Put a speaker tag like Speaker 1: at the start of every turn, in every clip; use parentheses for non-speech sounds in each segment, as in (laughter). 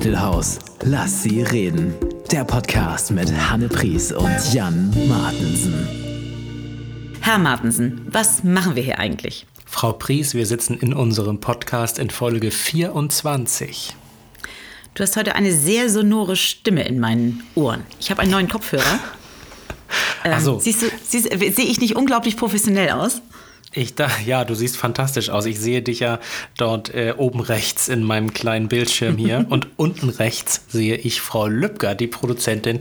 Speaker 1: Rhein-Mittelhaus. Lass sie reden. Der Podcast mit Hanne Pries und Jan Martensen.
Speaker 2: Herr Martensen, was machen wir hier eigentlich?
Speaker 3: Frau Pries, wir sitzen in unserem Podcast in Folge 24.
Speaker 2: Du hast heute eine sehr sonore Stimme in meinen Ohren. Ich habe einen neuen Kopfhörer. Ähm,
Speaker 3: Ach so.
Speaker 2: Siehst du, siehst, sehe ich nicht unglaublich professionell aus?
Speaker 3: Ich da, ja, du siehst fantastisch aus. Ich sehe dich ja dort äh, oben rechts in meinem kleinen Bildschirm hier (laughs) und unten rechts sehe ich Frau Lübcker, die Produzentin,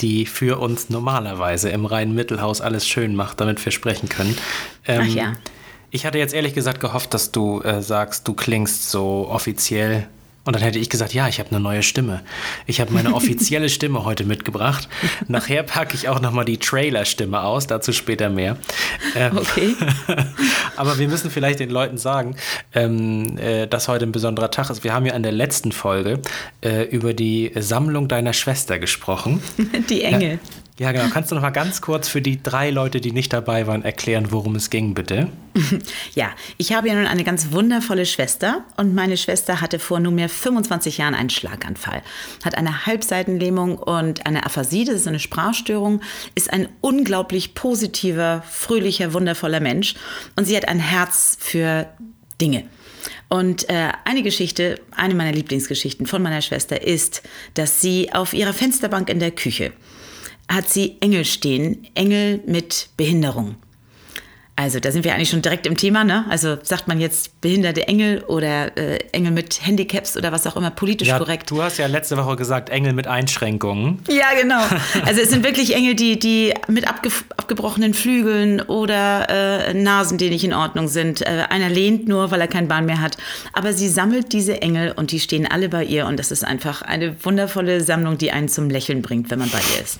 Speaker 3: die für uns normalerweise im Rhein-Mittelhaus alles schön macht, damit wir sprechen können. Ähm,
Speaker 2: Ach ja.
Speaker 3: Ich hatte jetzt ehrlich gesagt gehofft, dass du äh, sagst, du klingst so offiziell. Und dann hätte ich gesagt, ja, ich habe eine neue Stimme. Ich habe meine (laughs) offizielle Stimme heute mitgebracht. Nachher packe ich auch nochmal die Trailer-Stimme aus, dazu später mehr. Ähm,
Speaker 2: Okay. (laughs)
Speaker 3: aber wir müssen vielleicht den Leuten sagen, ähm, äh, dass heute ein besonderer Tag ist. Wir haben ja in der letzten Folge äh, über die Sammlung deiner Schwester gesprochen. (laughs)
Speaker 2: Die Engel.
Speaker 3: Ja, genau. Kannst du noch mal ganz kurz für die drei Leute, die nicht dabei waren, erklären, worum es ging, bitte? (laughs)
Speaker 2: Ja, ich habe ja nun eine ganz wundervolle Schwester und meine Schwester hatte vor nunmehr 25 Jahren einen Schlaganfall, hat eine Halbseitenlähmung und eine Aphasie, das ist eine Sprachstörung, ist ein unglaublich positiver, fröhlicher, wundervoller Mensch und sie hat ein Herz für Dinge. Und äh, eine Geschichte, eine meiner Lieblingsgeschichten von meiner Schwester ist, dass sie auf ihrer Fensterbank in der Küche hat sie Engel stehen, Engel mit Behinderung. Also da sind wir eigentlich schon direkt im Thema, ne? Also sagt man jetzt behinderte Engel oder äh, Engel mit Handicaps oder was auch immer, politisch
Speaker 3: Ja,
Speaker 2: korrekt.
Speaker 3: du hast ja letzte Woche gesagt, Engel mit Einschränkungen.
Speaker 2: Ja, genau. (laughs) Also es sind wirklich Engel, die, die mit abge abgebrochenen Flügeln oder äh, Nasen, die nicht in Ordnung sind. Äh, einer lehnt nur, weil er kein Bein mehr hat. Aber sie sammelt diese Engel und die stehen alle bei ihr und das ist einfach eine wundervolle Sammlung, die einen zum Lächeln bringt, wenn man bei ihr ist.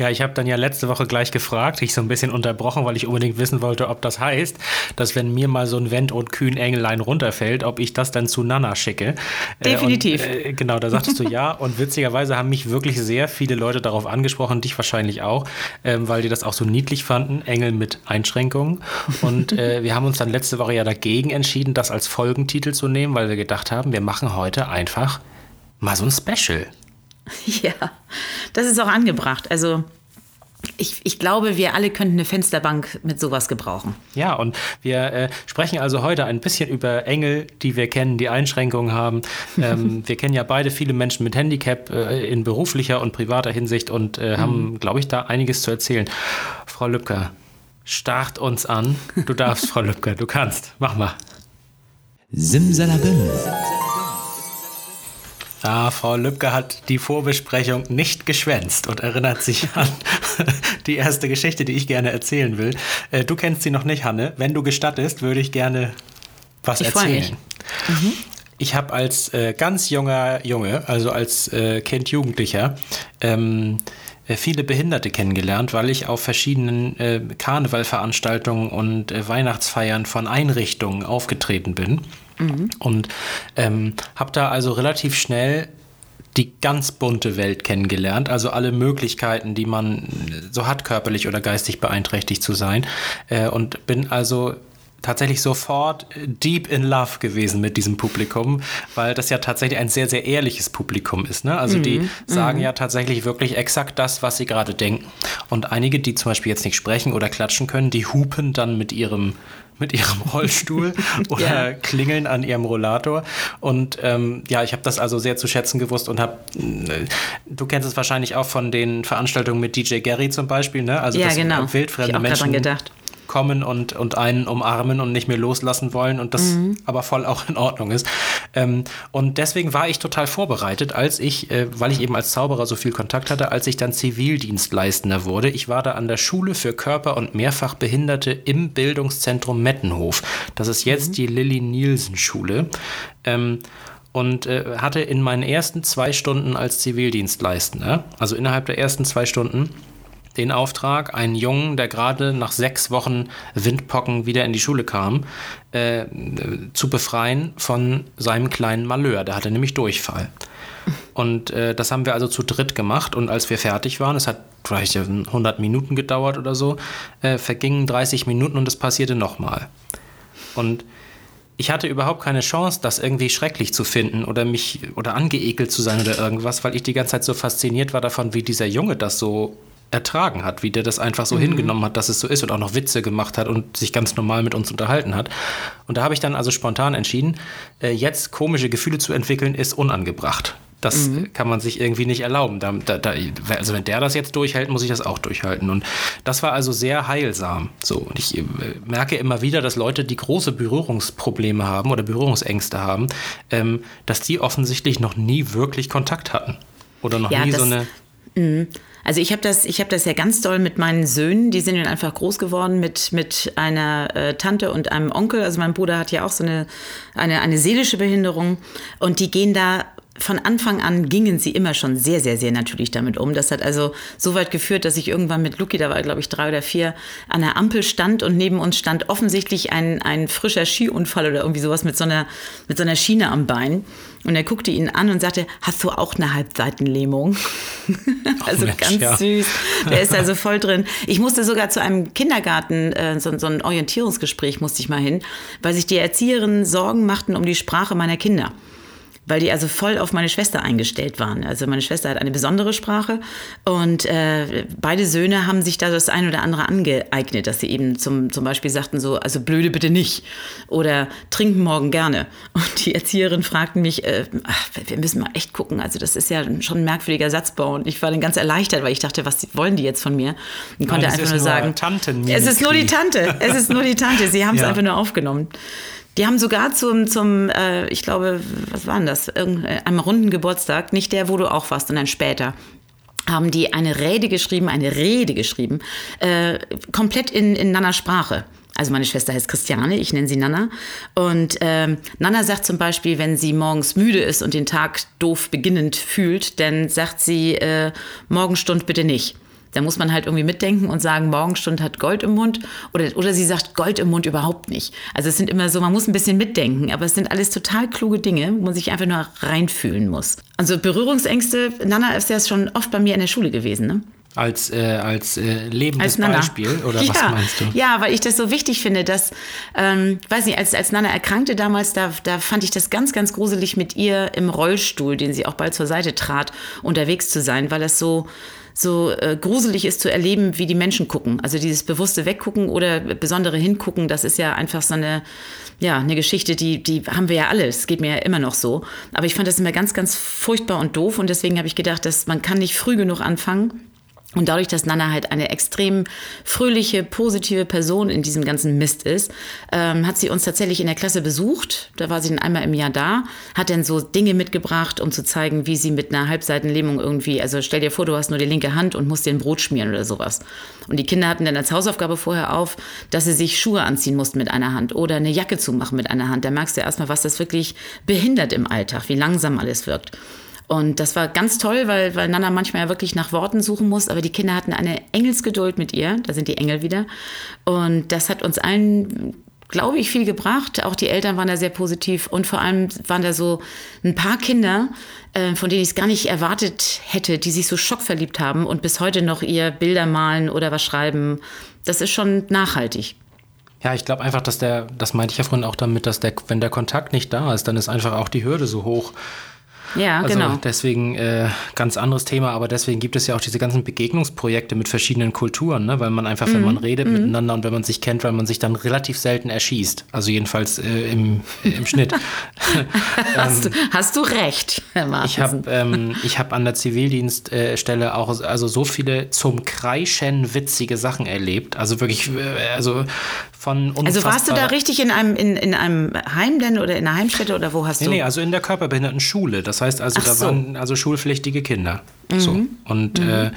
Speaker 3: Ja, ich habe dann ja letzte Woche gleich gefragt, ich so ein bisschen unterbrochen, weil ich unbedingt wissen wollte, ob das heißt, dass wenn mir mal so ein Wendt- und Kühn-Engelein runterfällt, ob ich das dann zu Nana schicke.
Speaker 2: Definitiv.
Speaker 3: Äh, und, äh, genau, da sagtest du ja. Und witzigerweise haben mich wirklich sehr viele Leute darauf angesprochen, dich wahrscheinlich auch, ähm, weil die das auch so niedlich fanden, Engel mit Einschränkungen. Und äh, wir haben uns dann letzte Woche ja dagegen entschieden, das als Folgentitel zu nehmen, weil wir gedacht haben, wir machen heute einfach mal so ein Special. (laughs)
Speaker 2: Ja, das ist auch angebracht. Also ich, ich glaube, wir alle könnten eine Fensterbank mit sowas gebrauchen.
Speaker 3: Ja, und wir äh, sprechen also heute ein bisschen über Engel, die wir kennen, die Einschränkungen haben. (laughs) Ähm, wir kennen ja beide viele Menschen mit Handicap äh, in beruflicher und privater Hinsicht und äh, haben, glaube ich, da einiges zu erzählen. Frau Lübcker, start uns an. Du darfst, Frau Lübcker, du kannst. Mach mal.
Speaker 1: Simsalabim.
Speaker 3: Ja, Frau Lübcke hat die Vorbesprechung nicht geschwänzt und erinnert sich an (laughs) die erste Geschichte, die ich gerne erzählen will. Äh, Du kennst sie noch nicht, Hanne. Wenn du gestattest, würde ich gerne was
Speaker 2: Ich
Speaker 3: erzählen.
Speaker 2: mich.
Speaker 3: Ich habe als äh, ganz junger Junge, also als äh, Kind Jugendlicher, ähm, äh, viele Behinderte kennengelernt, weil ich auf verschiedenen äh, Karnevalveranstaltungen und äh, Weihnachtsfeiern von Einrichtungen aufgetreten bin. Und ähm, habe da also relativ schnell die ganz bunte Welt kennengelernt, also alle Möglichkeiten, die man so hat, körperlich oder geistig beeinträchtigt zu sein. Äh, und bin also tatsächlich sofort deep in love gewesen mit diesem Publikum, weil das ja tatsächlich ein sehr, sehr ehrliches Publikum ist. Ne? Also die sagen ja tatsächlich wirklich exakt das, was sie gerade denken. Und einige, die zum Beispiel jetzt nicht sprechen oder klatschen können, die hupen dann mit ihrem mit ihrem (laughs) Rollstuhl oder
Speaker 2: Ja.
Speaker 3: klingeln an ihrem Rollator. Und ähm, ja, ich habe das also sehr zu schätzen gewusst und habe, äh, du kennst es wahrscheinlich auch von den Veranstaltungen mit DJ Gary zum Beispiel, ne? Also
Speaker 2: Ja, genau.
Speaker 3: äh, wildfremde
Speaker 2: Ich auch
Speaker 3: Menschen
Speaker 2: gedacht.
Speaker 3: Kommen und, und einen umarmen und nicht mehr loslassen wollen und das
Speaker 2: Mhm.
Speaker 3: aber voll auch in Ordnung ist. Ähm, und deswegen war ich total vorbereitet, als ich, äh, weil ich eben als Zauberer so viel Kontakt hatte, als ich dann Zivildienstleistender wurde. Ich war da an der Schule für Körper- und Mehrfachbehinderte im Bildungszentrum Mettenhof. Das ist jetzt die Lilly-Nielsen-Schule. Ähm, und äh, hatte in meinen ersten zwei Stunden als Zivildienstleistender, also innerhalb der ersten zwei Stunden, den Auftrag, einen Jungen, der gerade nach sechs Wochen Windpocken wieder in die Schule kam, äh, zu befreien von seinem kleinen Malheur. Der hatte nämlich Durchfall. Und äh, das haben wir also zu dritt gemacht. Und als wir fertig waren, es hat vielleicht 100 Minuten gedauert oder so, äh, vergingen 30 Minuten und es passierte nochmal. Und ich hatte überhaupt keine Chance, das irgendwie schrecklich zu finden oder mich oder angeekelt zu sein oder irgendwas, weil ich die ganze Zeit so fasziniert war davon, wie dieser Junge das so ertragen hat, wie der das einfach so mhm. hingenommen hat, dass es so ist und auch noch Witze gemacht hat und sich ganz normal mit uns unterhalten hat. Und da habe ich dann also spontan entschieden, äh, jetzt komische Gefühle zu entwickeln, ist unangebracht. Das mhm. kann man sich irgendwie nicht erlauben. Da, da, da, also wenn der das jetzt durchhält, muss ich das auch durchhalten. Und das war also sehr heilsam. So, und ich äh, merke immer wieder, dass Leute, die große Berührungsprobleme haben oder Berührungsängste haben, ähm, dass die offensichtlich noch nie wirklich Kontakt hatten. Oder noch ja, nie so eine.
Speaker 2: Mh. Also ich habe das, ich das ja ganz doll mit meinen Söhnen. Die sind dann einfach groß geworden mit, mit einer äh, Tante und einem Onkel. Also mein Bruder hat ja auch so eine, eine, eine seelische Behinderung. Und die gehen da von Anfang an gingen sie immer schon sehr, sehr, sehr natürlich damit um. Das hat also so weit geführt, dass ich irgendwann mit Lucky, da war glaube ich drei oder vier, an der Ampel stand und neben uns stand offensichtlich ein, ein frischer Skiunfall oder irgendwie sowas mit so einer, mit so einer Schiene am Bein. Und er guckte ihn an und sagte, hast du auch eine Halbseitenlähmung? (laughs) also Mensch, ganz ja. süß. Der ist also voll drin. Ich musste sogar zu einem Kindergarten, äh, so, so ein Orientierungsgespräch musste ich mal hin, weil sich die Erzieherinnen Sorgen machten um die Sprache meiner Kinder weil die also voll auf meine Schwester eingestellt waren. Also meine Schwester hat eine besondere Sprache und äh, beide Söhne haben sich da das ein oder andere angeeignet, dass sie eben zum, zum Beispiel sagten so, also blöde bitte nicht oder trinken morgen gerne. Und die Erzieherin fragten mich, äh, ach, wir müssen mal echt gucken, also das ist ja schon ein merkwürdiger Satzbau und ich war dann ganz erleichtert, weil ich dachte, was wollen die jetzt von mir? Und konnte Nein, einfach nur, sagen, es ist nur die Tante, es ist nur die Tante, sie (laughs) haben es ja. einfach nur aufgenommen. Die haben sogar zum, zum äh, ich glaube, was war denn das? Irgend, äh, einem runden Geburtstag, nicht der, wo du auch warst, sondern später haben die eine Rede geschrieben, eine Rede geschrieben, äh, komplett in, in Nannas Sprache. Also meine Schwester heißt Christiane, ich nenne sie Nana. Und ähm, Nana sagt zum Beispiel, wenn sie morgens müde ist und den Tag doof beginnend fühlt, dann sagt sie, äh, Morgenstund bitte nicht. Da muss man halt irgendwie mitdenken und sagen, Morgenstund hat Gold im Mund. Oder, oder sie sagt Gold im Mund überhaupt nicht. Also es sind immer so, man muss ein bisschen mitdenken, aber es sind alles total kluge Dinge, wo man sich einfach nur reinfühlen muss. Also Berührungsängste, Nana ist ja schon oft bei mir in der Schule gewesen, ne?
Speaker 3: Als, äh, als äh, lebendes als Beispiel oder (laughs) ja, was meinst du?
Speaker 2: Ja, weil ich das so wichtig finde, dass, ähm, weiß nicht, als, als Nana erkrankte damals, da, da fand ich das ganz, ganz gruselig mit ihr im Rollstuhl, den sie auch bald zur Seite trat, unterwegs zu sein, weil das so, so äh, gruselig ist zu erleben, wie die Menschen gucken. Also dieses bewusste Weggucken oder besondere Hingucken, das ist ja einfach so eine, ja, eine Geschichte, die, die haben wir ja alle. Es geht mir ja immer noch so. Aber ich fand das immer ganz, ganz furchtbar und doof und deswegen habe ich gedacht, dass man kann nicht früh genug anfangen und dadurch, dass Nana halt eine extrem fröhliche, positive Person in diesem ganzen Mist ist, ähm, hat sie uns tatsächlich in der Klasse besucht. Da war sie dann einmal im Jahr da, hat dann so Dinge mitgebracht, um zu zeigen, wie sie mit einer Halbseitenlähmung irgendwie, also stell dir vor, du hast nur die linke Hand und musst dir ein Brot schmieren oder sowas. Und die Kinder hatten dann als Hausaufgabe vorher auf, dass sie sich Schuhe anziehen mussten mit einer Hand oder eine Jacke zumachen mit einer Hand. Da merkst du erstmal, was das wirklich behindert im Alltag, wie langsam alles wirkt. Und das war ganz toll, weil, weil Nana manchmal ja wirklich nach Worten suchen muss, aber die Kinder hatten eine Engelsgeduld mit ihr, da sind die Engel wieder. Und das hat uns allen glaube ich, viel gebracht. Auch die Eltern waren da sehr positiv und vor allem waren da so ein paar Kinder, äh, von denen ich es gar nicht erwartet hätte, die sich so schockverliebt haben und bis heute noch ihr Bilder malen oder was schreiben. Das ist schon nachhaltig.
Speaker 3: Ja, ich glaube einfach, dass der, das meinte ich ja vorhin auch damit, dass der, wenn der Kontakt nicht da ist, dann ist einfach auch die Hürde so hoch.
Speaker 2: Ja, also genau.
Speaker 3: Deswegen äh, ganz anderes Thema, aber deswegen gibt es ja auch diese ganzen Begegnungsprojekte mit verschiedenen Kulturen, ne? weil man einfach, wenn mhm. man redet mhm. miteinander und wenn man sich kennt, weil man sich dann relativ selten erschießt. Also jedenfalls äh, im, im Schnitt. (laughs) (laughs)
Speaker 2: hast, ähm, du, hast du recht, Herr Martin.
Speaker 3: Ich habe ähm, hab an der Zivildienststelle auch also so viele zum Kreischen witzige Sachen erlebt. Also wirklich, äh, also von
Speaker 2: Also warst du da richtig in einem, in, in einem Heim denn oder in einer Heimstätte oder wo hast
Speaker 3: nee,
Speaker 2: du?
Speaker 3: Nee, also in der Körperbehindertenschule. Das heißt also, Ach da so. waren also schulpflichtige Kinder. Mhm. So. Und mhm. äh,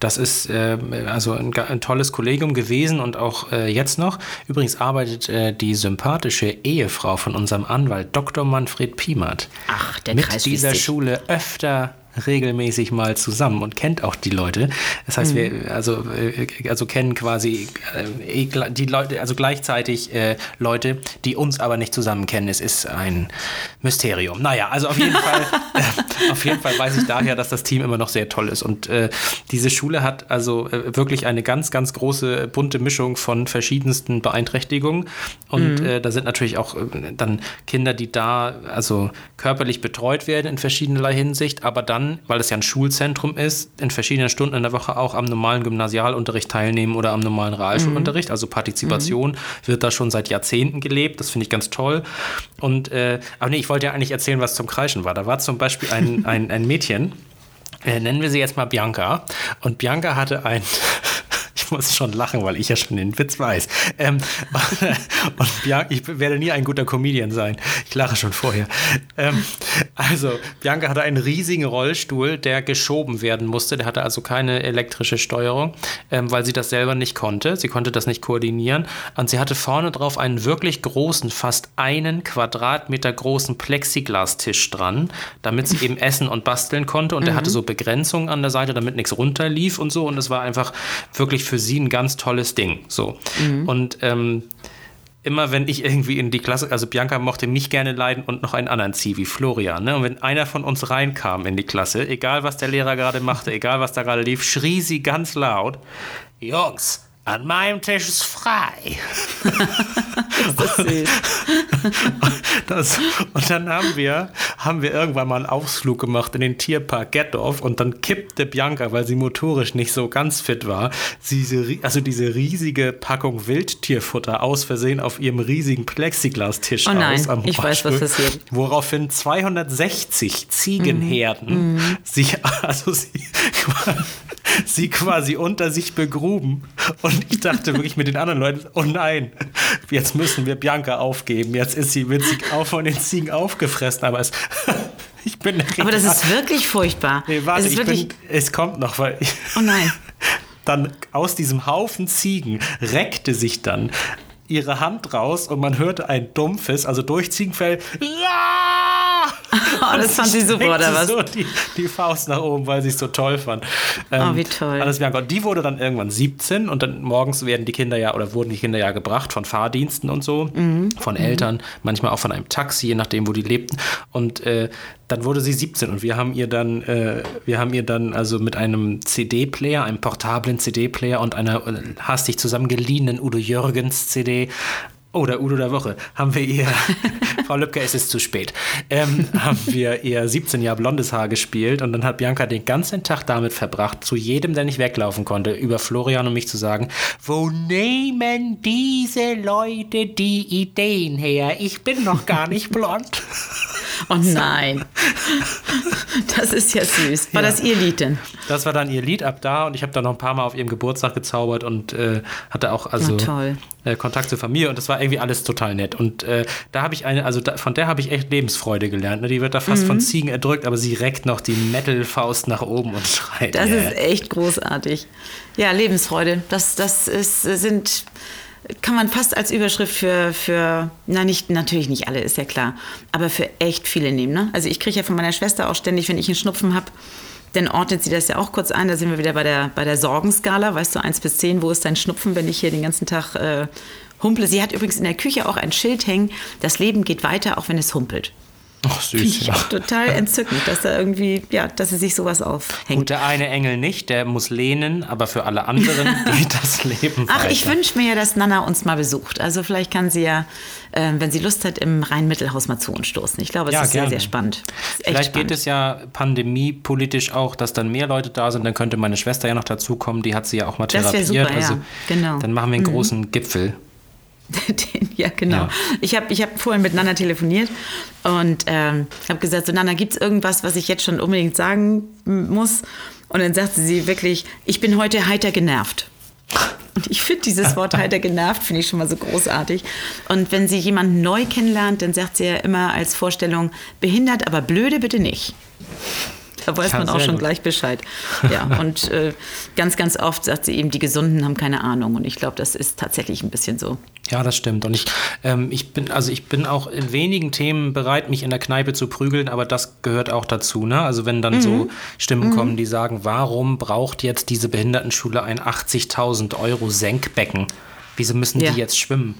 Speaker 3: das ist äh, also ein, ein, tolles Kollegium gewesen und auch äh, jetzt noch. Übrigens arbeitet äh, die sympathische Ehefrau von unserem Anwalt Dr. Manfred Piemert
Speaker 2: Ach, der
Speaker 3: mit dieser Schule öfter regelmäßig mal zusammen und kennt auch die Leute. Das heißt, wir also, äh, also kennen quasi äh, die Leute, also gleichzeitig äh, Leute, die uns aber nicht zusammen kennen. Es ist ein Mysterium. Naja, also auf jeden Fall, äh, (laughs) (laughs) auf jeden Fall weiß ich daher, dass das Team immer noch sehr toll ist. Und äh, diese Schule hat also äh, wirklich eine ganz, ganz große bunte Mischung von verschiedensten Beeinträchtigungen. Und mhm. da sind natürlich auch dann Kinder, die da also körperlich betreut werden in verschiedenerlei Hinsicht, aber dann, weil es ja ein Schulzentrum ist, in verschiedenen Stunden in der Woche auch am normalen Gymnasialunterricht teilnehmen oder am normalen Realschulunterricht. Mhm. Also Partizipation mhm. wird da schon seit Jahrzehnten gelebt. Das finde ich ganz toll. Und, äh, aber nee, ich wollte ja eigentlich erzählen, was zum Kreischen war. Da war zum Beispiel ein, ein, ein Mädchen, äh, nennen wir sie jetzt mal Bianca. Und Bianca hatte ein ich (laughs) muss schon lachen, weil ich ja schon den Witz weiß. Ähm, (laughs) und Bianca, ich werde nie ein guter Comedian sein. Ich lache schon vorher. Ähm, also, Bianca hatte einen riesigen Rollstuhl, der geschoben werden musste. Der hatte also keine elektrische Steuerung, ähm, weil sie das selber nicht konnte. Sie konnte das nicht koordinieren. Und sie hatte vorne drauf einen wirklich großen, fast einen Quadratmeter großen Plexiglastisch dran, damit sie eben essen und basteln konnte. Und mhm. der hatte so Begrenzungen an der Seite, damit nichts runterlief und so. Und es war einfach wirklich für sie ein ganz tolles Ding. So. Mhm. Und ähm, immer wenn ich irgendwie in die Klasse, also Bianca mochte mich gerne leiden und noch einen anderen Zivi, Florian. Ne? Und wenn einer von uns reinkam in die Klasse, egal was der Lehrer gerade machte, egal was da gerade lief, schrie sie ganz laut: Jungs, an meinem Tisch ist frei. (laughs) ist das süß. das, und dann haben wir, haben wir irgendwann mal einen Ausflug gemacht in den Tierpark Gettorf und dann kippte Bianca, weil sie motorisch nicht so ganz fit war, diese, also diese riesige Packung Wildtierfutter aus Versehen auf ihrem riesigen Plexiglastisch
Speaker 2: oh nein, aus. Am ich weiß, was passiert.
Speaker 3: Woraufhin 260 Ziegenherden mm. sich, (laughs) also sie, sie quasi unter sich begruben und und (laughs) ich dachte wirklich mit den anderen Leuten, oh nein, jetzt müssen wir Bianca aufgeben. Jetzt ist sie, sie auch von den Ziegen aufgefressen. Aber es, (laughs) ich bin
Speaker 2: Aber das ist wirklich furchtbar.
Speaker 3: Nee, warte, es, bin, es kommt noch, weil ich,
Speaker 2: Oh nein. (laughs)
Speaker 3: Dann aus diesem Haufen Ziegen reckte sich dann ihre Hand raus und man hörte ein dumpfes, also durchziegenfell, ja! (laughs)
Speaker 2: Oh, das fand sie super, oder was?
Speaker 3: So die, die, Faust nach oben, weil sie es so toll fand.
Speaker 2: Ähm, oh, wie toll.
Speaker 3: Alles Bianca. Und die wurde dann irgendwann 17 und dann morgens werden die Kinder ja, oder wurden die Kinder ja gebracht von Fahrdiensten und so, mhm. von Eltern, mhm. manchmal auch von einem Taxi, je nachdem, wo die lebten. Und äh, dann wurde sie 17 und wir haben ihr dann, äh, wir haben ihr dann also mit einem CD-Player, einem portablen CD-Player und einer äh, hastig zusammengeliehenen Udo Jürgens CD oder Udo der Woche, haben wir ihr, (laughs) Frau Lübcke, es ist zu spät, ähm, haben wir ihr 17 Jahre blondes Haar gespielt und dann hat Bianca den ganzen Tag damit verbracht, zu jedem, der nicht weglaufen konnte, über Florian und mich zu sagen, wo nehmen diese Leute die Ideen her? Ich bin noch gar nicht blond. (laughs)
Speaker 2: Oh nein. Das ist ja süß. War ja. das ihr Lied denn?
Speaker 3: Das war dann ihr Lied ab da und ich habe dann noch ein paar Mal auf ihrem Geburtstag gezaubert und äh, hatte auch also äh, Kontakt zur Familie und das war irgendwie alles total nett. Und äh, da habe ich eine, also da, von der habe ich echt Lebensfreude gelernt. Ne? Die wird da fast mhm. von Ziegen erdrückt, aber sie reckt noch die Metal-Faust nach oben und schreit.
Speaker 2: Das yeah. ist echt großartig. Ja, Lebensfreude. Das, das ist, sind kann man fast als Überschrift für, für na nicht, natürlich nicht alle, ist ja klar, aber für echt viele nehmen. Ne? Also ich kriege ja von meiner Schwester auch ständig, wenn ich einen Schnupfen habe, dann ordnet sie das ja auch kurz ein. Da sind wir wieder bei der, bei der Sorgenskala. Weißt du, 1 bis 10, wo ist dein Schnupfen, wenn ich hier den ganzen Tag äh, humple? Sie hat übrigens in der Küche auch ein Schild hängen, das Leben geht weiter, auch wenn es humpelt.
Speaker 3: Ach, süß.
Speaker 2: Ja. total entzückend, dass da irgendwie, ja, dass sie sich sowas aufhängt.
Speaker 3: Gut, der eine Engel nicht, der muss lehnen, aber für alle anderen (laughs) geht das Leben
Speaker 2: Ach,
Speaker 3: weiter.
Speaker 2: ich wünsche mir ja, dass Nana uns mal besucht. Also vielleicht kann sie ja, äh, wenn sie Lust hat, im Rhein-Mittelhaus mal zu uns stoßen. Ich glaube, es ja, ist gerne. sehr, sehr spannend.
Speaker 3: Vielleicht spannend. geht es ja pandemiepolitisch auch, dass dann mehr Leute da sind. Dann könnte meine Schwester ja noch dazukommen. Die hat sie ja auch mal therapiert. Das
Speaker 2: super,
Speaker 3: also,
Speaker 2: ja. genau.
Speaker 3: Dann machen wir einen mhm. großen Gipfel. (laughs)
Speaker 2: Den, ja, genau. Ja. Ich habe ich hab vorhin mit Nana telefoniert und ähm, habe gesagt, so Nana, gibt es irgendwas, was ich jetzt schon unbedingt sagen muss? Und dann sagte sie wirklich, ich bin heute heiter genervt. Und ich finde dieses Wort (laughs) heiter genervt, finde ich schon mal so großartig. Und wenn sie jemanden neu kennenlernt, dann sagt sie ja immer als Vorstellung, behindert, aber blöde bitte nicht. Da weiß
Speaker 3: Ja,
Speaker 2: man auch schon
Speaker 3: gut.
Speaker 2: gleich Bescheid. Ja, (laughs) und äh, ganz, ganz oft sagt sie eben, die Gesunden haben keine Ahnung. Und ich glaube, das ist tatsächlich ein bisschen so.
Speaker 3: Ja, das stimmt. Und ich, ähm, ich bin, also ich bin auch in wenigen Themen bereit, mich in der Kneipe zu prügeln, aber das gehört auch dazu. Ne? Also wenn dann so Stimmen kommen, die sagen, warum braucht jetzt diese Behindertenschule ein 80.000 Euro Senkbecken? Wieso müssen
Speaker 2: Ja.
Speaker 3: die jetzt schwimmen?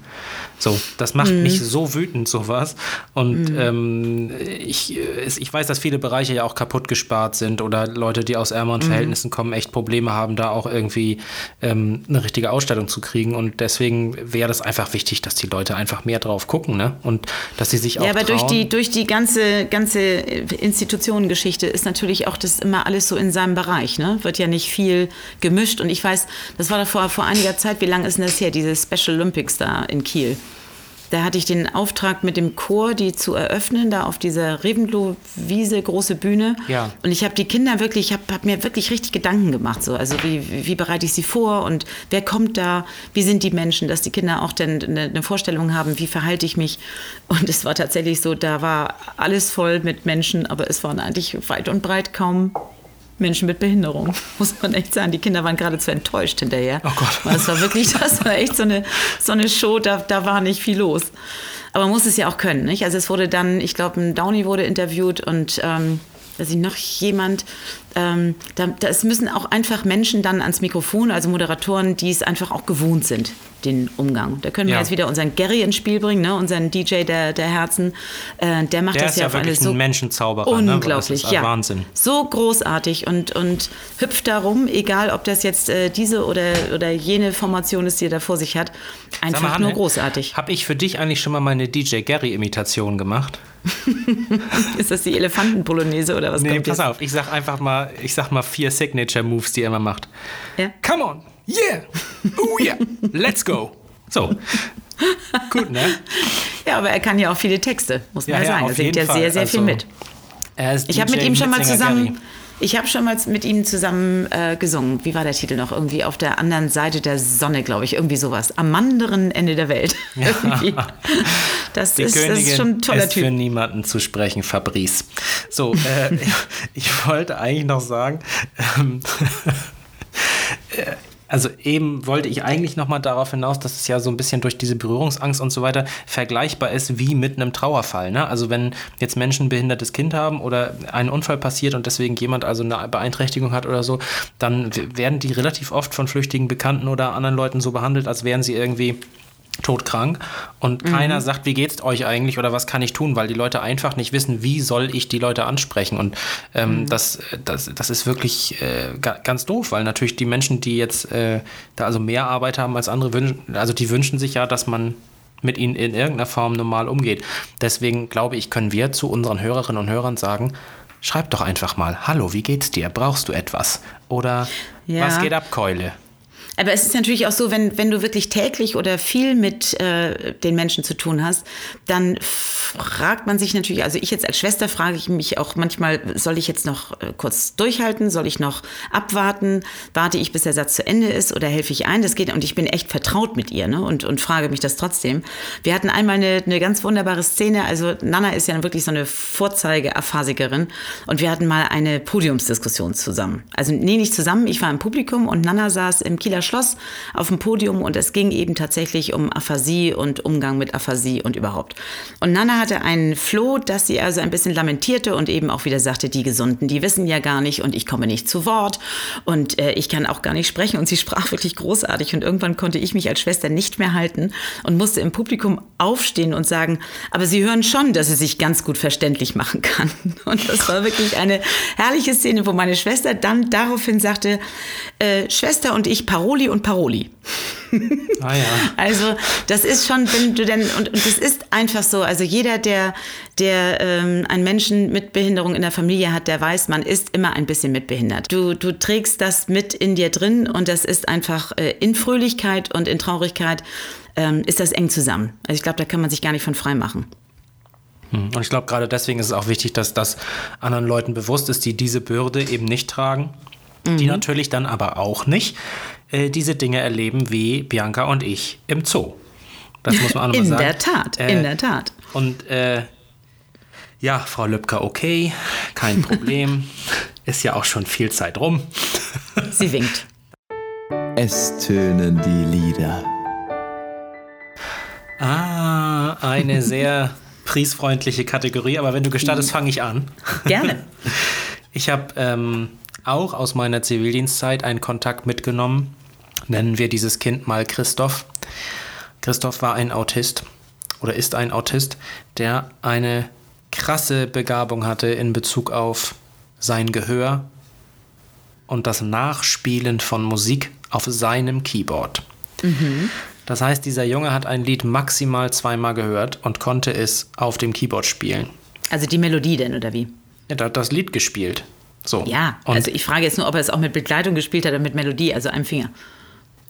Speaker 3: So, das macht mich so wütend, sowas. Und ähm, ich, äh, ich weiß, dass viele Bereiche ja auch kaputt gespart sind oder Leute, die aus ärmeren Verhältnissen kommen, echt Probleme haben, da auch irgendwie ähm, eine richtige Ausstellung zu kriegen. Und deswegen wäre das einfach wichtig, dass die Leute einfach mehr drauf gucken, ne? Und dass sie sich auch
Speaker 2: Ja, aber durch
Speaker 3: trauen.
Speaker 2: die, durch die ganze, ganze Institutionengeschichte ist natürlich auch das immer alles so in seinem Bereich. Ne? Wird ja nicht viel gemischt. Und ich weiß, das war da vor, vor einiger Zeit, wie lange ist denn das her, diese Special Olympics da in Kiel? Da hatte ich den Auftrag mit dem Chor, die zu eröffnen, da auf dieser Reventlow-Wiese, große Bühne.
Speaker 3: Ja.
Speaker 2: Und ich habe die Kinder wirklich, ich habe hab mir wirklich richtig Gedanken gemacht. So. Also wie, wie bereite ich sie vor und wer kommt da, wie sind die Menschen, dass die Kinder auch dann eine, eine Vorstellung haben, wie verhalte ich mich. Und es war tatsächlich so, da war alles voll mit Menschen, aber es waren eigentlich weit und breit kaum Menschen mit Behinderung, (laughs) muss man echt sagen. Die Kinder waren geradezu enttäuscht hinterher.
Speaker 3: Oh Gott.
Speaker 2: Weil Es war wirklich, (laughs) das war echt so eine, so eine Show, da, da war nicht viel los. Aber man muss es ja auch können, nicht? Also es wurde dann, ich glaube, ein Downey wurde interviewt und ähm, weiß ich noch jemand, ähm, da, da, es müssen auch einfach Menschen dann ans Mikrofon, also Moderatoren, die es einfach auch gewohnt sind, den Umgang. Da können wir
Speaker 3: Ja.
Speaker 2: jetzt wieder unseren Gary ins Spiel bringen, ne? unseren DJ der, der Herzen. Äh, der macht
Speaker 3: Der
Speaker 2: das
Speaker 3: ist
Speaker 2: ja
Speaker 3: ja wirklich
Speaker 2: so
Speaker 3: ein Menschenzauberer. Ne?
Speaker 2: Unglaublich,
Speaker 3: Das ist
Speaker 2: ja.
Speaker 3: Wahnsinn.
Speaker 2: So großartig und, und hüpft darum, egal ob das jetzt äh, diese oder, oder jene Formation ist, die er da vor sich hat. Einfach nur großartig.
Speaker 3: Habe ich für dich eigentlich schon mal meine DJ Gary-Imitation gemacht? (laughs)
Speaker 2: Ist das die Elefantenpolonaise oder was
Speaker 3: Nee,
Speaker 2: kommt
Speaker 3: pass
Speaker 2: jetzt?
Speaker 3: auf, ich sag einfach mal, ich sag mal vier Signature Moves, die er immer macht.
Speaker 2: Ja?
Speaker 3: Come on, yeah, oh yeah, let's go. So. Gut, ne?
Speaker 2: ja, aber er kann ja auch viele Texte, muss man
Speaker 3: Ja,
Speaker 2: ja, sagen. Er singt ja sehr, sehr viel
Speaker 3: Also,
Speaker 2: mit.
Speaker 3: Er ist
Speaker 2: Ich habe mit ihm schon mal zusammen,
Speaker 3: Gary.
Speaker 2: Ich habe schon mal mit ihm zusammen äh, gesungen. Wie war der Titel noch? Irgendwie auf der anderen Seite der Sonne, glaube ich. Irgendwie sowas. Am anderen Ende der Welt. (laughs) (laughs) Irgendwie. Das,
Speaker 3: Die
Speaker 2: ist, das
Speaker 3: Königin
Speaker 2: ist schon ein toller
Speaker 3: ist für
Speaker 2: Typ.
Speaker 3: niemanden zu sprechen, Fabrice. So, äh, (laughs) ich wollte eigentlich noch sagen, ähm, äh, also eben wollte ich eigentlich noch mal darauf hinaus, dass es ja so ein bisschen durch diese Berührungsangst und so weiter vergleichbar ist wie mit einem Trauerfall. Ne? Also wenn jetzt Menschen ein behindertes Kind haben oder ein Unfall passiert und deswegen jemand also eine Beeinträchtigung hat oder so, dann werden die relativ oft von flüchtigen Bekannten oder anderen Leuten so behandelt, als wären sie irgendwie todkrank und keiner sagt, wie geht's euch eigentlich oder was kann ich tun, weil die Leute einfach nicht wissen, wie soll ich die Leute ansprechen und ähm, das, das, das ist wirklich äh, ga- ganz doof, weil natürlich die Menschen, die jetzt äh, da also mehr Arbeit haben als andere, wünschen, also die wünschen sich ja, dass man mit ihnen in irgendeiner Form normal umgeht. Deswegen glaube ich, können wir zu unseren Hörerinnen und Hörern sagen, schreib doch einfach mal, hallo, wie geht's dir? Brauchst du etwas? Oder
Speaker 2: Ja.
Speaker 3: was geht ab, Keule?
Speaker 2: Aber es ist natürlich auch so, wenn, wenn du wirklich täglich oder viel mit äh, den Menschen zu tun hast, dann fragt man sich natürlich, also ich jetzt als Schwester frage ich mich auch manchmal, soll ich jetzt noch äh, kurz durchhalten, soll ich noch abwarten, warte ich, bis der Satz zu Ende ist oder helfe ich ein? Das geht und ich bin echt vertraut mit ihr ne? und, und frage mich das trotzdem. Wir hatten einmal eine, eine ganz wunderbare Szene, also Nana ist ja wirklich so eine Vorzeige-Aphasikerin und wir hatten mal eine Podiumsdiskussion zusammen. Also nee, nicht zusammen, ich war im Publikum und Nana saß im Kieler Schloss auf dem Podium und es ging eben tatsächlich um Aphasie und Umgang mit Aphasie und überhaupt. Und Nana hatte einen Floh, dass sie also ein bisschen lamentierte und eben auch wieder sagte, die Gesunden, die wissen ja gar nicht und ich komme nicht zu Wort und äh, ich kann auch gar nicht sprechen und sie sprach (laughs) wirklich großartig und irgendwann konnte ich mich als Schwester nicht mehr halten und musste im Publikum aufstehen und sagen, aber Sie hören schon, dass sie sich ganz gut verständlich machen kann. (laughs) Und das war wirklich eine herrliche Szene, wo meine Schwester dann daraufhin sagte, äh, Schwester und ich Paroli und Paroli. (laughs)
Speaker 3: Ah ja.
Speaker 2: Also das ist schon, wenn du denn, und, und das ist einfach so, also jeder, der, der ähm, einen Menschen mit Behinderung in der Familie hat, der weiß, man ist immer ein bisschen mitbehindert. Du, du trägst das mit in dir drin und das ist einfach äh, in Fröhlichkeit und in Traurigkeit ähm, ist das eng zusammen. Also ich glaube, da kann man sich gar nicht von frei machen.
Speaker 3: Und ich glaube, gerade deswegen ist es auch wichtig, dass das anderen Leuten bewusst ist, die diese Bürde eben nicht tragen, die
Speaker 2: Mhm.
Speaker 3: natürlich dann aber auch nicht äh, diese Dinge erleben wie Bianca und ich im Zoo. Das muss man auch nochmal
Speaker 2: In
Speaker 3: sagen.
Speaker 2: der Tat,
Speaker 3: Äh,
Speaker 2: in der Tat.
Speaker 3: Und äh, ja, Frau Lübcker, okay, kein (laughs) Problem. ist ja auch schon viel Zeit rum. (laughs)
Speaker 2: Sie winkt.
Speaker 1: Es tönen die Lieder.
Speaker 3: Ah, eine sehr (laughs) priesfreundliche Kategorie, aber wenn du gestattest, fange ich an.
Speaker 2: Gerne.
Speaker 3: Ich habe ähm, auch aus meiner Zivildienstzeit einen Kontakt mitgenommen. Nennen wir dieses Kind mal Christoph. Christoph war ein Autist oder ist ein Autist, der eine krasse Begabung hatte in Bezug auf sein Gehör und das Nachspielen von Musik auf seinem Keyboard. Das heißt, dieser Junge hat ein Lied maximal zweimal gehört und konnte es auf dem Keyboard spielen.
Speaker 2: Also die Melodie denn, oder wie?
Speaker 3: Er hat das Lied gespielt. So.
Speaker 2: Ja,
Speaker 3: und
Speaker 2: also ich frage jetzt nur, ob er es auch mit Begleitung gespielt hat oder mit Melodie, also einem Finger.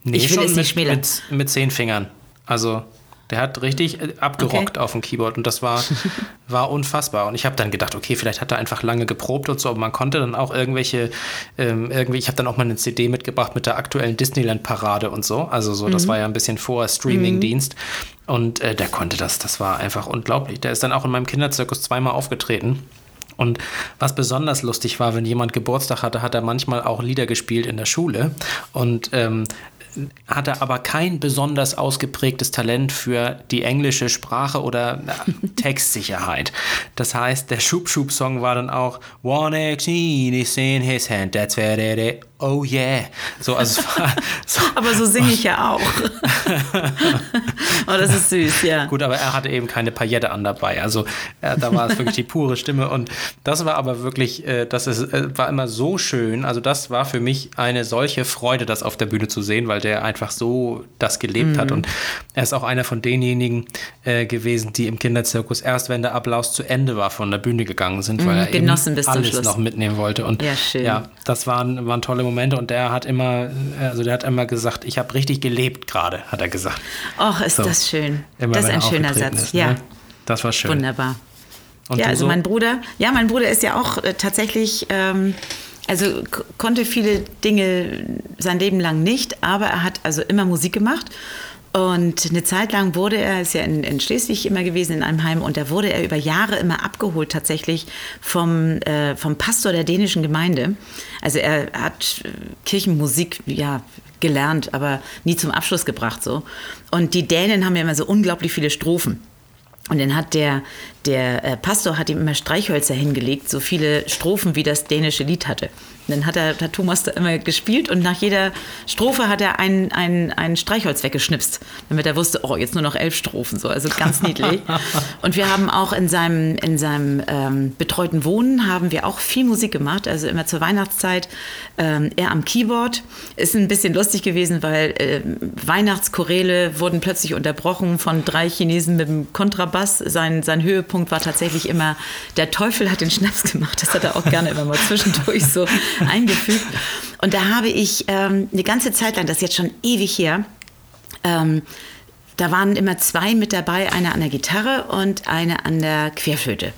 Speaker 3: Nee,
Speaker 2: ich will
Speaker 3: schon
Speaker 2: es nicht
Speaker 3: mit,
Speaker 2: schmälern.
Speaker 3: mit, mit zehn Fingern. Also der hat richtig äh, abgerockt
Speaker 2: Okay.
Speaker 3: auf dem Keyboard und das war, (laughs) war unfassbar. Und ich habe dann gedacht, okay, vielleicht hat er einfach lange geprobt und so, aber man konnte dann auch irgendwelche, ähm, irgendwie, ich habe dann auch mal eine CD mitgebracht mit der aktuellen Disneyland-Parade und so. Also so,
Speaker 2: Mhm.
Speaker 3: das war ja ein bisschen vor Streaming-Dienst. Und äh, der konnte das, das war einfach unglaublich. Der ist dann auch in meinem Kinderzirkus zweimal aufgetreten. Und was besonders lustig war, wenn jemand Geburtstag hatte, hat er manchmal auch Lieder gespielt in der Schule und ähm, hatte aber kein besonders ausgeprägtes Talent für die englische Sprache oder na, (laughs) Textsicherheit. Das heißt, der Schub-Schub-Song war dann auch One in his hand, that's where it is. Oh yeah. So, also war so, (laughs)
Speaker 2: Aber so singe ich ja auch. (laughs) oh, das ist süß, ja.
Speaker 3: Gut, aber er hatte eben keine Paillette an dabei. Also äh, da war es wirklich die pure Stimme. Und das war aber wirklich, äh, das ist, äh, war immer so schön. Also das war für mich eine solche Freude, das auf der Bühne zu sehen, weil der einfach so das gelebt
Speaker 2: Mhm.
Speaker 3: hat. Und er ist auch einer von denjenigen äh, gewesen, die im Kinderzirkus erst, wenn der Applaus zu Ende war, von der Bühne gegangen sind, weil er eben
Speaker 2: Mhm, bis zum
Speaker 3: alles noch mitnehmen wollte. Und
Speaker 2: Ja, schön.
Speaker 3: ja, das waren, waren tolle Momente. Und der hat immer, also der hat immer gesagt, ich habe richtig gelebt gerade, hat er gesagt.
Speaker 2: Och, ist
Speaker 3: So.
Speaker 2: das schön.
Speaker 3: Immer,
Speaker 2: das ist ein
Speaker 3: er
Speaker 2: schöner Satz.
Speaker 3: ist,
Speaker 2: ja,
Speaker 3: ne? Das war schön.
Speaker 2: wunderbar.
Speaker 3: Und
Speaker 2: ja, also
Speaker 3: so?
Speaker 2: mein Bruder, ja, mein Bruder ist ja auch äh, tatsächlich, ähm, also konnte viele Dinge sein Leben lang nicht, aber er hat also immer Musik gemacht. Und eine Zeit lang wurde er, ist ja in, in Schleswig immer gewesen, in einem Heim, und da wurde er über Jahre immer abgeholt tatsächlich vom, äh, vom Pastor der dänischen Gemeinde. Also er hat Kirchenmusik, ja, gelernt, aber nie zum Abschluss gebracht so. Und die Dänen haben ja immer so unglaublich viele Strophen. Und dann hat der, der äh, Pastor hat ihm immer Streichhölzer hingelegt, so viele Strophen, wie das dänische Lied hatte. Und dann hat, er, hat Thomas da immer gespielt und nach jeder Strophe hat er ein, ein, ein Streichholz weggeschnipst, damit er wusste, oh, jetzt nur noch elf Strophen, so, also ganz niedlich. (laughs) und wir haben auch in seinem, in seinem ähm, betreuten Wohnen haben wir auch viel Musik gemacht, also immer zur Weihnachtszeit. Ähm, er am Keyboard. Ist ein bisschen lustig gewesen, weil äh, Weihnachtschoräle wurden plötzlich unterbrochen von drei Chinesen mit dem Kontrabass. Sein, sein Höhepunkt war tatsächlich immer, der Teufel hat den Schnaps gemacht. Das hat er auch gerne immer mal zwischendurch so eingefügt. Und da habe ich ähm, eine ganze Zeit lang, das ist jetzt schon ewig her, ähm, da waren immer zwei mit dabei, eine an der Gitarre und eine an der Querflöte.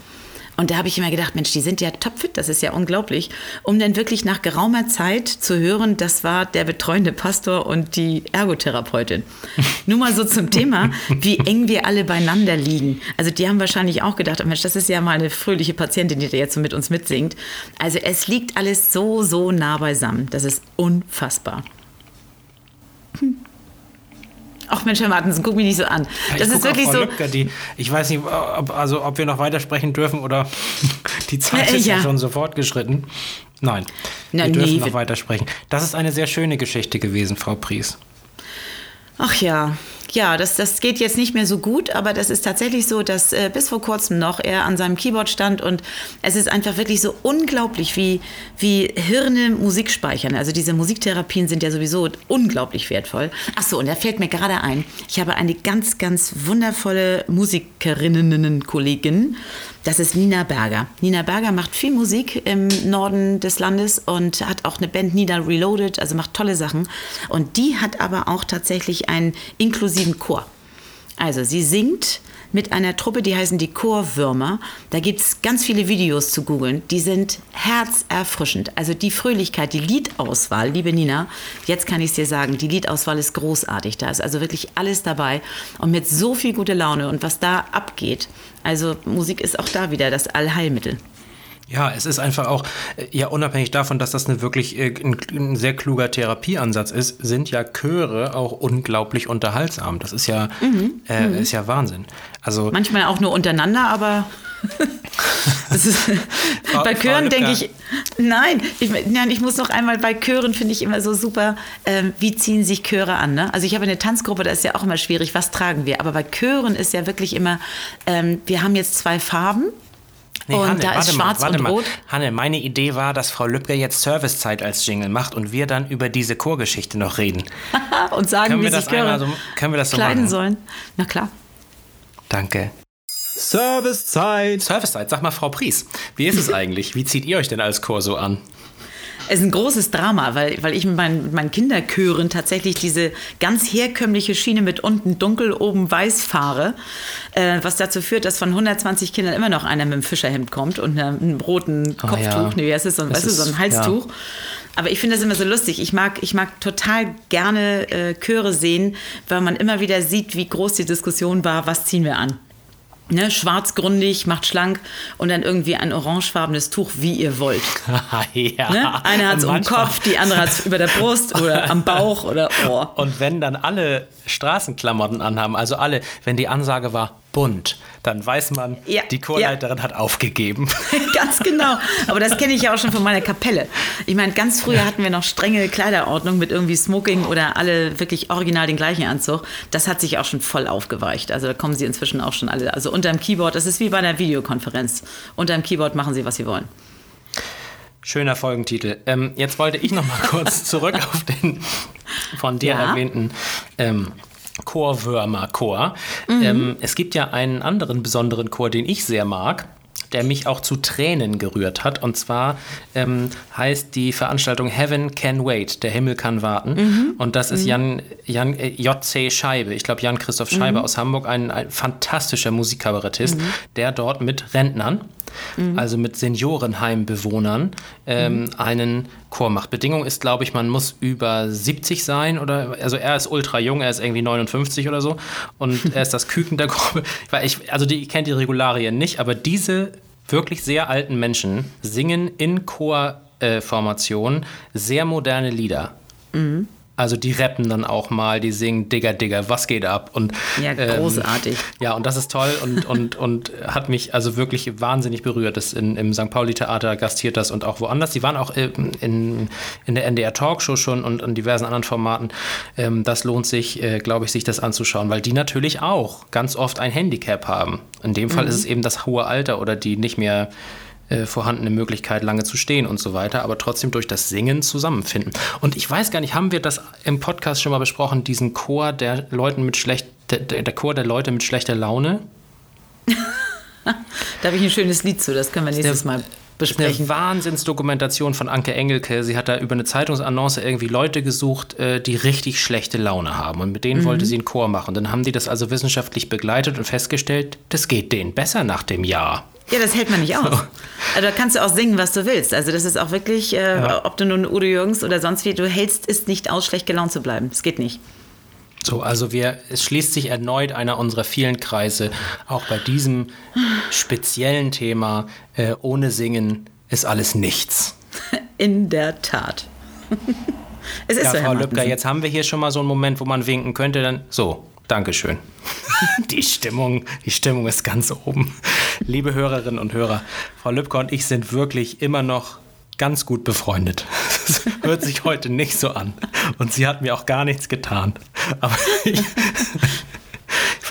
Speaker 2: Und da habe ich immer gedacht, Mensch, die sind ja topfit, das ist ja unglaublich, um dann wirklich nach geraumer Zeit zu hören, das war der betreuende Pastor und die Ergotherapeutin. (laughs) Nur mal so zum Thema, wie eng wir alle beieinander liegen. Also die haben wahrscheinlich auch gedacht, Mensch, das ist ja mal eine fröhliche Patientin, die da jetzt so mit uns mitsingt. Also es liegt alles so, so nah beisammen. Das ist unfassbar. Ach Mensch, Herr Martensen, guck mich nicht so an. Das
Speaker 3: ich
Speaker 2: ist wirklich
Speaker 3: Frau
Speaker 2: so.
Speaker 3: Lübcke, die, ich weiß nicht, ob, also, ob wir noch weitersprechen dürfen oder (laughs) die Zeit
Speaker 2: Äh,
Speaker 3: ist ja.
Speaker 2: ja.
Speaker 3: schon so fortgeschritten. Nein,
Speaker 2: Na,
Speaker 3: wir dürfen
Speaker 2: nee,
Speaker 3: noch weitersprechen. Das ist eine sehr schöne Geschichte gewesen, Frau Pries.
Speaker 2: Ach ja, ja, das, das geht jetzt nicht mehr so gut, aber das ist tatsächlich so, dass äh, bis vor kurzem noch er an seinem Keyboard stand und es ist einfach wirklich so unglaublich, wie, wie Hirne Musik speichern. Also diese Musiktherapien sind ja sowieso unglaublich wertvoll. Ach so, und da fällt mir gerade ein, ich habe eine ganz, ganz wundervolle Musikerinnen-Kollegin. Das ist Nina Berger. Nina Berger macht viel Musik im Norden des Landes und hat auch eine Band Nina Reloaded, also macht tolle Sachen. Und die hat aber auch tatsächlich einen inklusiven Chor. Also sie singt mit einer Truppe, die heißen die Chorwürmer. Da gibt es ganz viele Videos zu googeln. Die sind herzerfrischend. Also die Fröhlichkeit, die Liedauswahl, liebe Nina, jetzt kann ich es dir sagen, die Liedauswahl ist großartig. Da ist also wirklich alles dabei und mit so viel gute Laune und was da abgeht. Also Musik ist auch da wieder das Allheilmittel.
Speaker 3: Ja, es ist einfach auch, äh, ja, unabhängig davon, dass das eine wirklich äh, ein, ein, sehr kluger Therapieansatz ist, sind ja Chöre auch unglaublich unterhaltsam. Das ist ja, mhm. Äh, mhm. ist ja Wahnsinn. Also,
Speaker 2: Manchmal auch nur untereinander, aber (laughs) ist, bei Chören denke ich, nein ich, nein, ich muss noch einmal, bei Chören finde ich immer so super, ähm, wie ziehen sich Chöre an? Ne? Also ich habe eine Tanzgruppe, da ist ja auch immer schwierig, was tragen wir? Aber bei Chören ist ja wirklich immer, ähm, wir haben jetzt zwei Farben Nee, und Hanne, da ist schwarz mal, und rot.
Speaker 3: Hanne, meine Idee war, dass Frau Lübcker jetzt Servicezeit als Jingle macht und wir dann über diese Chorgeschichte noch reden. (laughs)
Speaker 2: und sagen, können wie wir sich das Chöre
Speaker 3: so, können wir das so
Speaker 2: kleiden machen? sollen. Na klar.
Speaker 3: Danke. Servicezeit. Servicezeit. Sag mal, Frau Pries, wie ist es (laughs) eigentlich? Wie zieht ihr euch denn als Chor so an?
Speaker 2: Es ist ein großes Drama, weil, weil ich mit meinen, meinen Kinderchören tatsächlich diese ganz herkömmliche Schiene mit unten dunkel, oben weiß fahre, äh, was dazu führt, dass von 120 Kindern immer noch einer mit einem Fischerhemd kommt und einem, roten oh, Kopftuch, ja. nee, es ist so, weißt ist, du, so ein Halstuch. Ja. Aber ich finde das immer so lustig. Ich mag, ich mag total gerne äh, Chöre sehen, weil man immer wieder sieht, wie groß die Diskussion war, was ziehen wir an. Ne, schwarzgründig, macht schlank und dann irgendwie ein orangefarbenes Tuch, wie ihr wollt. (laughs) ja. Ne? Eine hat es um den Kopf, die andere hat es über der Brust oder (laughs) am Bauch oder Ohr.
Speaker 3: Und wenn dann alle Straßenklamotten anhaben, also alle, wenn die Ansage war, bunt, dann weiß man, ja, die Chorleiterin ja. hat aufgegeben. (laughs)
Speaker 2: ganz genau. Aber das kenne ich ja auch schon von meiner Kapelle. Ich meine, ganz früher hatten wir noch strenge Kleiderordnung mit irgendwie Smoking oder alle wirklich original den gleichen Anzug. Das hat sich auch schon voll aufgeweicht. Also da kommen sie inzwischen auch schon alle. Also unterm Keyboard, das ist wie bei einer Videokonferenz. Unterm Keyboard machen sie, was sie wollen.
Speaker 3: Schöner Folgentitel. Ähm, jetzt wollte ich noch mal (laughs) kurz zurück auf den von dir ja. erwähnten ähm, Chorwürmer-Chor. Mhm. Ähm, es gibt ja einen anderen besonderen Chor, den ich sehr mag der mich auch zu Tränen gerührt hat. Und zwar ähm, heißt die Veranstaltung Heaven Can Wait, der Himmel kann warten. Mhm. Und das ist mhm. Jan, Jan äh, J.C. Scheibe, ich glaube Jan-Christoph Scheibe mhm. aus Hamburg, ein, ein fantastischer Musikkabarettist, mhm. der dort mit Rentnern mhm. also mit Seniorenheimbewohnern, ähm, mhm. einen Chor macht. Bedingung ist, glaube ich, man muss über 70 sein oder, also er ist ultra jung, er ist irgendwie 59 oder so und (laughs) er ist das Küken der Gruppe. Weil ich, also die, ich kenne die Regularien nicht, aber diese wirklich sehr alten Menschen singen in Chorformation äh, sehr moderne Lieder. Mhm. Also die rappen dann auch mal, die singen Digger, Digger, was geht ab? Und,
Speaker 2: ja, ähm, großartig. Ähm,
Speaker 3: ja, und das ist toll und, und, und hat mich also wirklich wahnsinnig berührt. Das in, Im St. Pauli-Theater gastiert das und auch woanders. Die waren auch in, in, in der NDR Talkshow schon und in diversen anderen Formaten. Ähm, das lohnt sich, äh, glaube ich, sich das anzuschauen, weil die natürlich auch ganz oft ein Handicap haben. In dem Fall mhm. ist es eben das hohe Alter oder die nicht mehr äh, vorhandene Möglichkeit, lange zu stehen und so weiter, aber trotzdem durch das Singen zusammenfinden. Und ich weiß gar nicht, haben wir das im Podcast schon mal besprochen, diesen Chor der Leuten mit schlecht, der, der Chor der Leute mit schlechter Laune?
Speaker 2: da habe ich ein schönes Lied zu, das können wir nächstes Mal besprechen.
Speaker 3: Eine Wahnsinnsdokumentation von Anke Engelke. Sie hat da über eine Zeitungsannonce irgendwie Leute gesucht, äh, die richtig schlechte Laune haben. Und mit denen mhm. wollte sie einen Chor machen. Dann haben die das also wissenschaftlich begleitet und festgestellt, das geht denen besser nach dem Jahr.
Speaker 2: Ja, das hält man nicht aus. Also da kannst du auch singen, was du willst. Also das ist auch wirklich, äh, ja. ob du nun Udo Jürgens oder sonst wie, du hältst es nicht aus, schlecht gelaunt zu bleiben. Das geht nicht.
Speaker 3: So, also wir, es schließt sich erneut einer unserer vielen Kreise, auch bei diesem speziellen Thema, äh, ohne Singen ist alles nichts. (laughs)
Speaker 2: In der Tat. (laughs)
Speaker 3: es ist ja, so, Frau Lübcker, jetzt haben wir hier schon mal so einen Moment, wo man winken könnte, dann so, Dankeschön. (laughs) die Stimmung, die Stimmung ist ganz oben. Liebe Hörerinnen und Hörer, Frau Lübcker und ich sind wirklich immer noch ganz gut befreundet. Das hört sich heute nicht so an. Und sie hat mir auch gar nichts getan. Aber ich,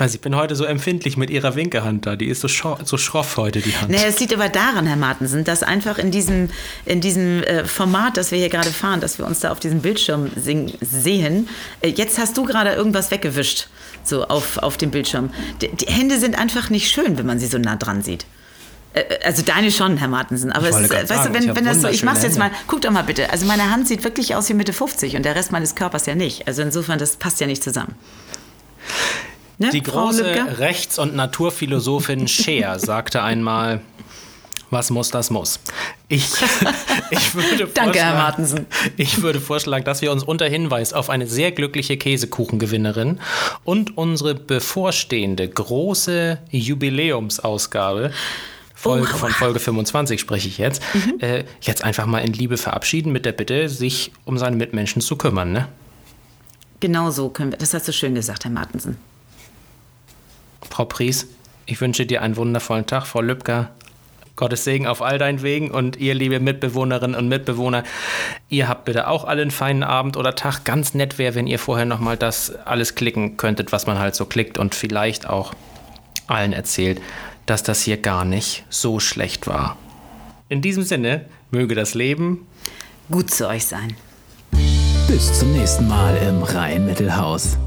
Speaker 3: ich weiß, ich bin heute so empfindlich mit ihrer Winkehand da. Die ist so, so schroff heute, die Hand.
Speaker 2: Nee, es liegt aber daran, Herr Martensen, dass einfach in diesem, in diesem äh, Format, das wir hier gerade fahren, dass wir uns da auf diesem Bildschirm sehen, äh, jetzt hast du gerade irgendwas weggewischt, so auf, auf dem Bildschirm. Die, die Hände sind einfach nicht schön, wenn man sie so nah dran sieht. Äh, also deine schon, Herr Martensen. Aber es, weißt sagen, du, wenn, wenn das so, ich mach's jetzt mal, guck doch mal bitte. Also meine Hand sieht wirklich aus wie Mitte 50 und der Rest meines Körpers ja nicht. Also insofern, das passt ja nicht zusammen.
Speaker 3: Ne, die große Rechts- und Naturphilosophin Scheer sagte einmal, was muss, das muss. Ich, (laughs) ich würde
Speaker 2: Danke, Herr Martensen.
Speaker 3: Ich würde vorschlagen, dass wir uns unter Hinweis auf eine sehr glückliche Käsekuchengewinnerin und unsere bevorstehende große Jubiläumsausgabe Folge,
Speaker 2: Oh,
Speaker 3: von. Folge 25 spreche ich jetzt, äh, jetzt einfach mal in Liebe verabschieden mit der Bitte, sich um seine Mitmenschen zu kümmern. Ne?
Speaker 2: Genau so können wir. Das hast du schön gesagt, Herr Martensen.
Speaker 3: Frau Pries, ich wünsche dir einen wundervollen Tag. Frau Lübcker, Gottes Segen auf all deinen Wegen und ihr, liebe Mitbewohnerinnen und Mitbewohner, ihr habt bitte auch alle einen feinen Abend oder Tag. Ganz nett wäre, wenn ihr vorher nochmal das alles klicken könntet, was man halt so klickt und vielleicht auch allen erzählt, dass das hier gar nicht so schlecht war. In diesem Sinne, möge das Leben
Speaker 2: Gut zu euch sein.
Speaker 1: Bis zum nächsten Mal im Rhein-Mittelhaus.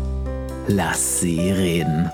Speaker 1: Lass sie reden.